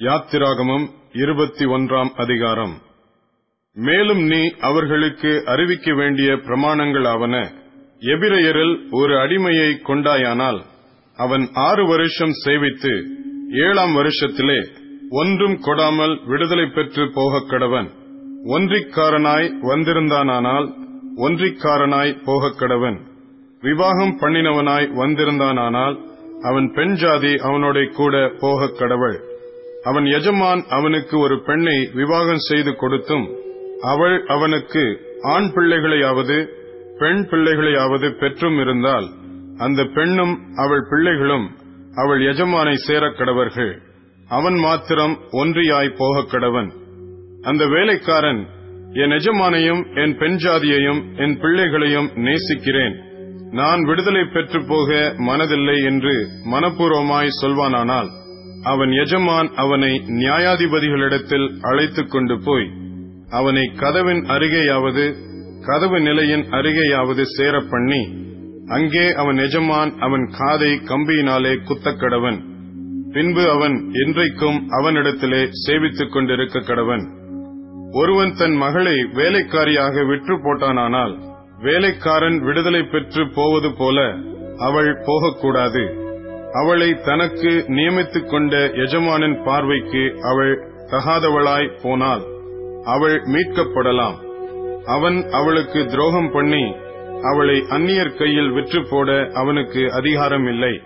யாத்திராகமம் இருபத்தி ஒன்றாம் அதிகாரம். மேலும் நீ அவர்களுக்கு அறிவிக்க வேண்டிய பிரமாணங்களாவன எபிரையரில் ஒரு அடிமையை கொண்டாயானால் அவன் ஆறு வருஷம் சேவித்து ஏழாம் வருஷத்திலே ஒன்றும் கொடாமல் விடுதலை பெற்று போகக் கடவன். ஒன்றிக்காரனாய் வந்திருந்தானால் ஒன்றிக்காரனாய் போகக் கடவன். விவாகம் பண்ணினவனாய் வந்திருந்தானால் அவன் பெண் ஜாதி அவனோட கூட போகக் கடவள். அவன் எஜமான் அவனுக்கு ஒரு பெண்ணை விவாகம் செய்து கொடுத்தும் அவள் அவனுக்கு ஆண் பிள்ளைகளையாவது பெண் பிள்ளைகளையாவது பெற்றும் இருந்தால் அந்த பெண்ணும் அவள் பிள்ளைகளும் அவள் எஜமானை சேரக் கடவர்கள். அவன் மாத்திரம் ஒன்றியாய் போகக் கடவன். அந்த வேலைக்காரன் என் எஜமானையும் என் பெண் ஜாதியையும் என் பிள்ளைகளையும் நேசிக்கிறேன். நான் விடுதலை பெற்று போக மனதில்லை என்று மனப்பூர்வமாய் சொல்வானானால் அவன் எஜமான் அவனை நியாயாதிபதிகளிடத்தில் அழைத்துக் கொண்டு போய் அவனை கதவின் அருகேயாவது கதவு நிலையின் அருகேயாவது சேர பண்ணி அங்கே அவன் எஜமான் அவன் காதை கம்பியினாலே குத்தக்கடவன். பின்பு அவன் என்றைக்கும் அவனிடத்திலே சேவித்துக் கொண்டிருக்க கடவன். ஒருவன் தன் மகளை வேலைக்காரியாக விற்று போட்டானானால் வேலைக்காரன் விடுதலை பெற்று போவது போல அவள் போகக்கூடாது. அவளை தனக்கு நியமித்துக் கொண்ட எஜமானின் பார்வைக்கு அவள் தகாதவளாய் போனால் அவள் மீட்கப்படலாம். அவன் அவளுக்கு துரோகம் பண்ணி அவளை அந்நியர் கையில் விற்று போட அவனுக்கு அதிகாரம் இல்லை.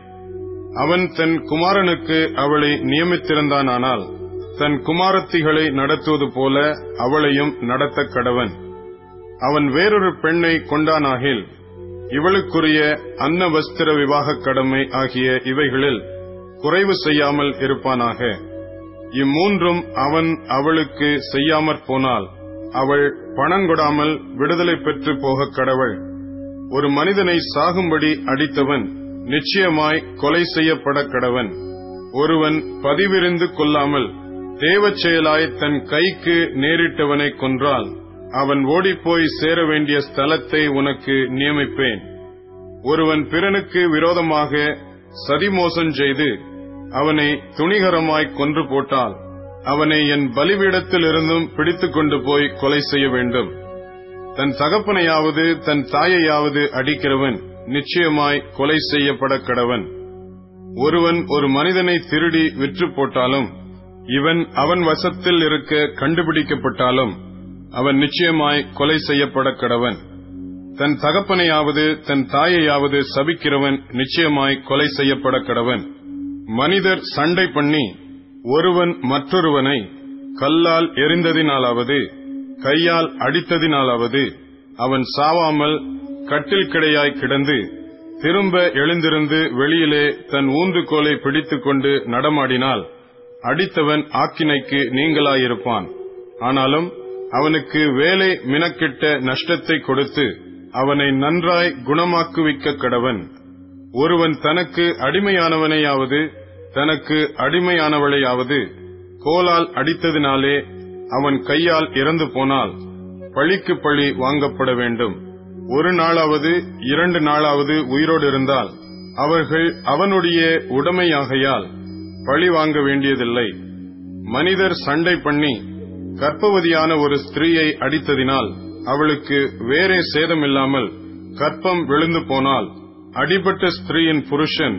அவன் தன் குமாரனுக்கு அவளை நியமித்திருந்தானால் தன் குமாரத்திகளை நடத்துவது போல அவளையும் நடத்த கடவன். அவன் வேறொரு பெண்ணை கொண்டானாகில் இவளுக்குரிய அன்ன வஸ்திர விவாக கடமை ஆகிய இவைகளில் குறைவு செய்யாமல் இருப்பானாக. இம்மூன்றும் அவன் அவளுக்கு செய்யாமற் போனால் அவள் பணங்கொடாமல் விடுதலை பெற்று போக கடவள். ஒரு மனிதனை சாகும்படி அடித்தவன் நிச்சயமாய் கொலை செய்யப்பட கடவன். ஒருவன் பதிவிருந்து கொள்ளாமல் தேவச் செயலாய் தன் கைக்கு நேரிட்டவனை கொன்றால் அவன் ஓடிப்போய் சேர வேண்டிய ஸ்தலத்தை உனக்கு நியமிப்பேன். ஒருவன் பிறனுக்கு விரோதமாக சதிமோசம் செய்து அவனை துணிகரமாய் கொன்று போட்டால் அவனை என் பலிபீடத்திலிருந்தும் பிடித்துக் கொண்டு போய் கொலை செய்ய வேண்டும். தன் தகப்பனையாவது தன் தாயையாவது அடிக்கிறவன் நிச்சயமாய் கொலை செய்யப்பட கடவன். ஒருவன் ஒரு மனிதனை திருடி விற்று போட்டாலும் இவன் அவன் வசத்தில் இருக்க கண்டுபிடிக்கப்பட்டாலும் அவன் நிச்சயமாய் கொலை செய்யப்பட கடவன் தன் தகப்பனையாவது தன் தாயையாவது சபிக்கிறவன் நிச்சயமாய் கொலை செய்யப்பட கடவன் மனிதர் சண்டை பண்ணி ஒருவன் மற்றொருவனை கல்லால் எரிந்ததினாலாவது கையால் அடித்ததினாலாவது அவன் சாவாமல் கட்டில் கிடையாய் கிடந்து திரும்ப எழுந்திருந்து வெளியிலே தன் ஊந்துகோலை பிடித்துக் கொண்டு நடமாடினால் அடித்தவன் ஆக்கினைக்கு நீங்களாயிருப்பான். ஆனாலும் அவனுக்கு வேலை மினக்கிட்ட நஷ்டத்தை கொடுத்து அவனை நன்றாய் குணமாக்குவிக்க கடவன். ஒருவன் தனக்கு அடிமையானவனையாவது தனக்கு அடிமையானவளையாவது கோலால் அடித்ததினாலே அவன் கையால் இறந்து போனால் பழிக்கு பழி வாங்கப்பட வேண்டும். ஒரு நாளாவது இரண்டு நாளாவது உயிரோடு இருந்தால் அவர்கள் அவனுடைய உடைமையாகையால் பழி வாங்க வேண்டியதில்லை. மனிதர் சண்டை பண்ணி கர்ப்பவதியான ஒரு ஸ்திரீயை அடித்ததினால் அவளுக்கு வேறே சேதமில்லாமல் கற்பம் விழுந்து போனால் அடிபட்ட ஸ்திரீயின் புருஷன்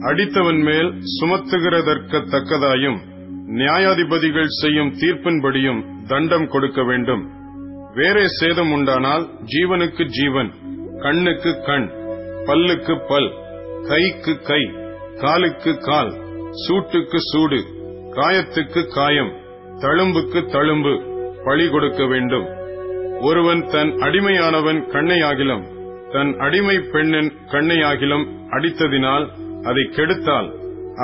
அடித்தவன் மேல் சுமத்துகிறதற்கத்தக்கதாயும் நியாயாதிபதிகள் செய்யும் தீர்ப்பின்படியும் தண்டம் கொடுக்க வேண்டும். வேறே சேதம் உண்டானால் ஜீவனுக்கு ஜீவன் கண்ணுக்கு கண் பல்லுக்கு பல் கைக்கு கை காலுக்கு கால் சூட்டுக்கு சூடு காயத்துக்கு காயம் தழும்புக்கு தழும்பு பழி கொடுக்க வேண்டும். ஒருவன் தன் அடிமையானவன் கண்ணையாகிலும் தன் அடிமை பெண்ணின் கண்ணையாகிலும் அடித்ததினால் அதை கெடுத்தால்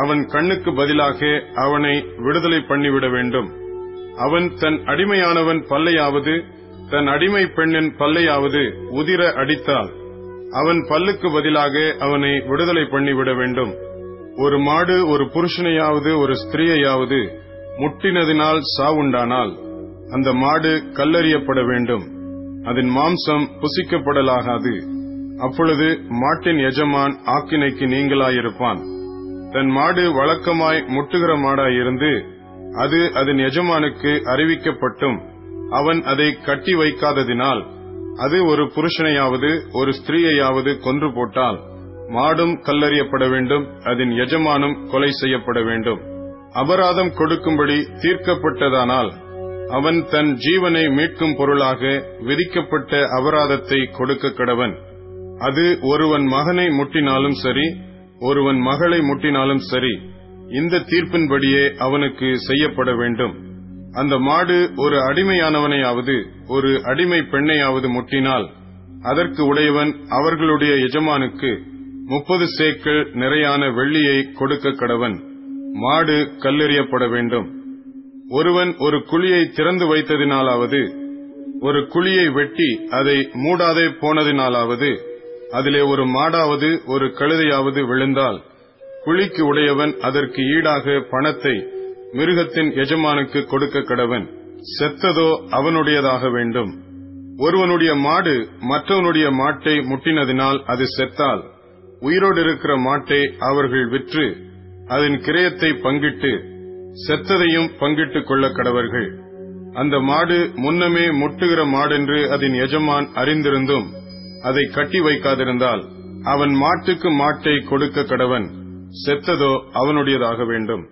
அவன் கண்ணுக்கு பதிலாக அவனை விடுதலை பண்ணிவிட வேண்டும். அவன் தன் அடிமையானவன் பல்லையாவது தன் அடிமை பெண்ணின் பல்லையாவது உதிர அடித்தால் அவன் பல்லுக்கு பதிலாக அவனை விடுதலை பண்ணிவிட வேண்டும். ஒரு மாடு ஒரு புருஷனையாவது ஒரு ஸ்திரீயையாவது முட்டினதினால் சாவுண்டானால் அந்த மாடு கல்லறியப்பட வேண்டும். அதன் மாம்சம் புசிக்கப்படலாகாது. அப்பொழுது மாட்டின் எஜமான் ஆக்கினைக்கு நீங்களாயிருப்பான். தன் மாடு வழக்கமாய் முட்டுகிற மாடாயிருந்து அது அதன் எஜமானுக்கு அறிவிக்கப்பட்டும். அவன் அதை கட்டி வைக்காததினால் அது ஒரு புருஷனையாவது ஒரு ஸ்திரீயையாவது கொன்று போட்டால் மாடும் கல்லறியப்பட வேண்டும் அதன் எஜமானும் கொலை செய்யப்பட வேண்டும். அபராதம் கொடுக்கும்படி தீர்க்கப்பட்டதானால் அவன் தன் ஜீவனை மீட்கும் பொருளாக விதிக்கப்பட்ட அபராதத்தை கொடுக்க கடவன். அது ஒருவன் மகனை முட்டினாலும் சரி ஒருவன் மகளை முட்டினாலும் சரி இந்த தீர்ப்பின்படியே அவனுக்கு செய்யப்பட வேண்டும். அந்த மாடு ஒரு அடிமையானவனையாவது ஒரு அடிமை பெண்ணையாவது முட்டினால் அதற்கு உடையவன் அவர்களுடைய எஜமானுக்கு முப்பது சேக்கள் நிறையான வெள்ளியை கொடுக்க கடவன். மாடு கல்லெறியப்பட வேண்டும். ஒருவன் ஒரு குழியை திறந்து வைத்ததினாலாவது ஒரு குழியை வெட்டி அதை மூடாதே போனதினாலாவது அதிலே ஒரு மாடாவது ஒரு கழுதையாவது விழுந்தால் குழிக்கு உடையவன் அதற்கு ஈடாக பணத்தை மிருகத்தின் எஜமானுக்கு கொடுக்க கடவன். செத்ததோ அவனுடையதாக வேண்டும். ஒருவனுடைய மாடு மற்றவனுடைய மாட்டை முட்டினதினால் அது செத்தால் உயிரோடு இருக்கிற மாட்டை அவர்கள் விற்று அதன் கிரயத்தை பங்கிட்டு செத்ததையும் பங்கிட்டுக் கொள்ள கடவர்கள். அந்த மாடு முன்னமே முட்டுகிற மாடென்று அதன் எஜமான் அறிந்திருந்தும் அதை கட்டி வைக்காதிருந்தால் அவன் மாட்டுக்கு மாட்டை கொடுக்க கடவன். செத்ததோ அவனுடையதாக வேண்டும்.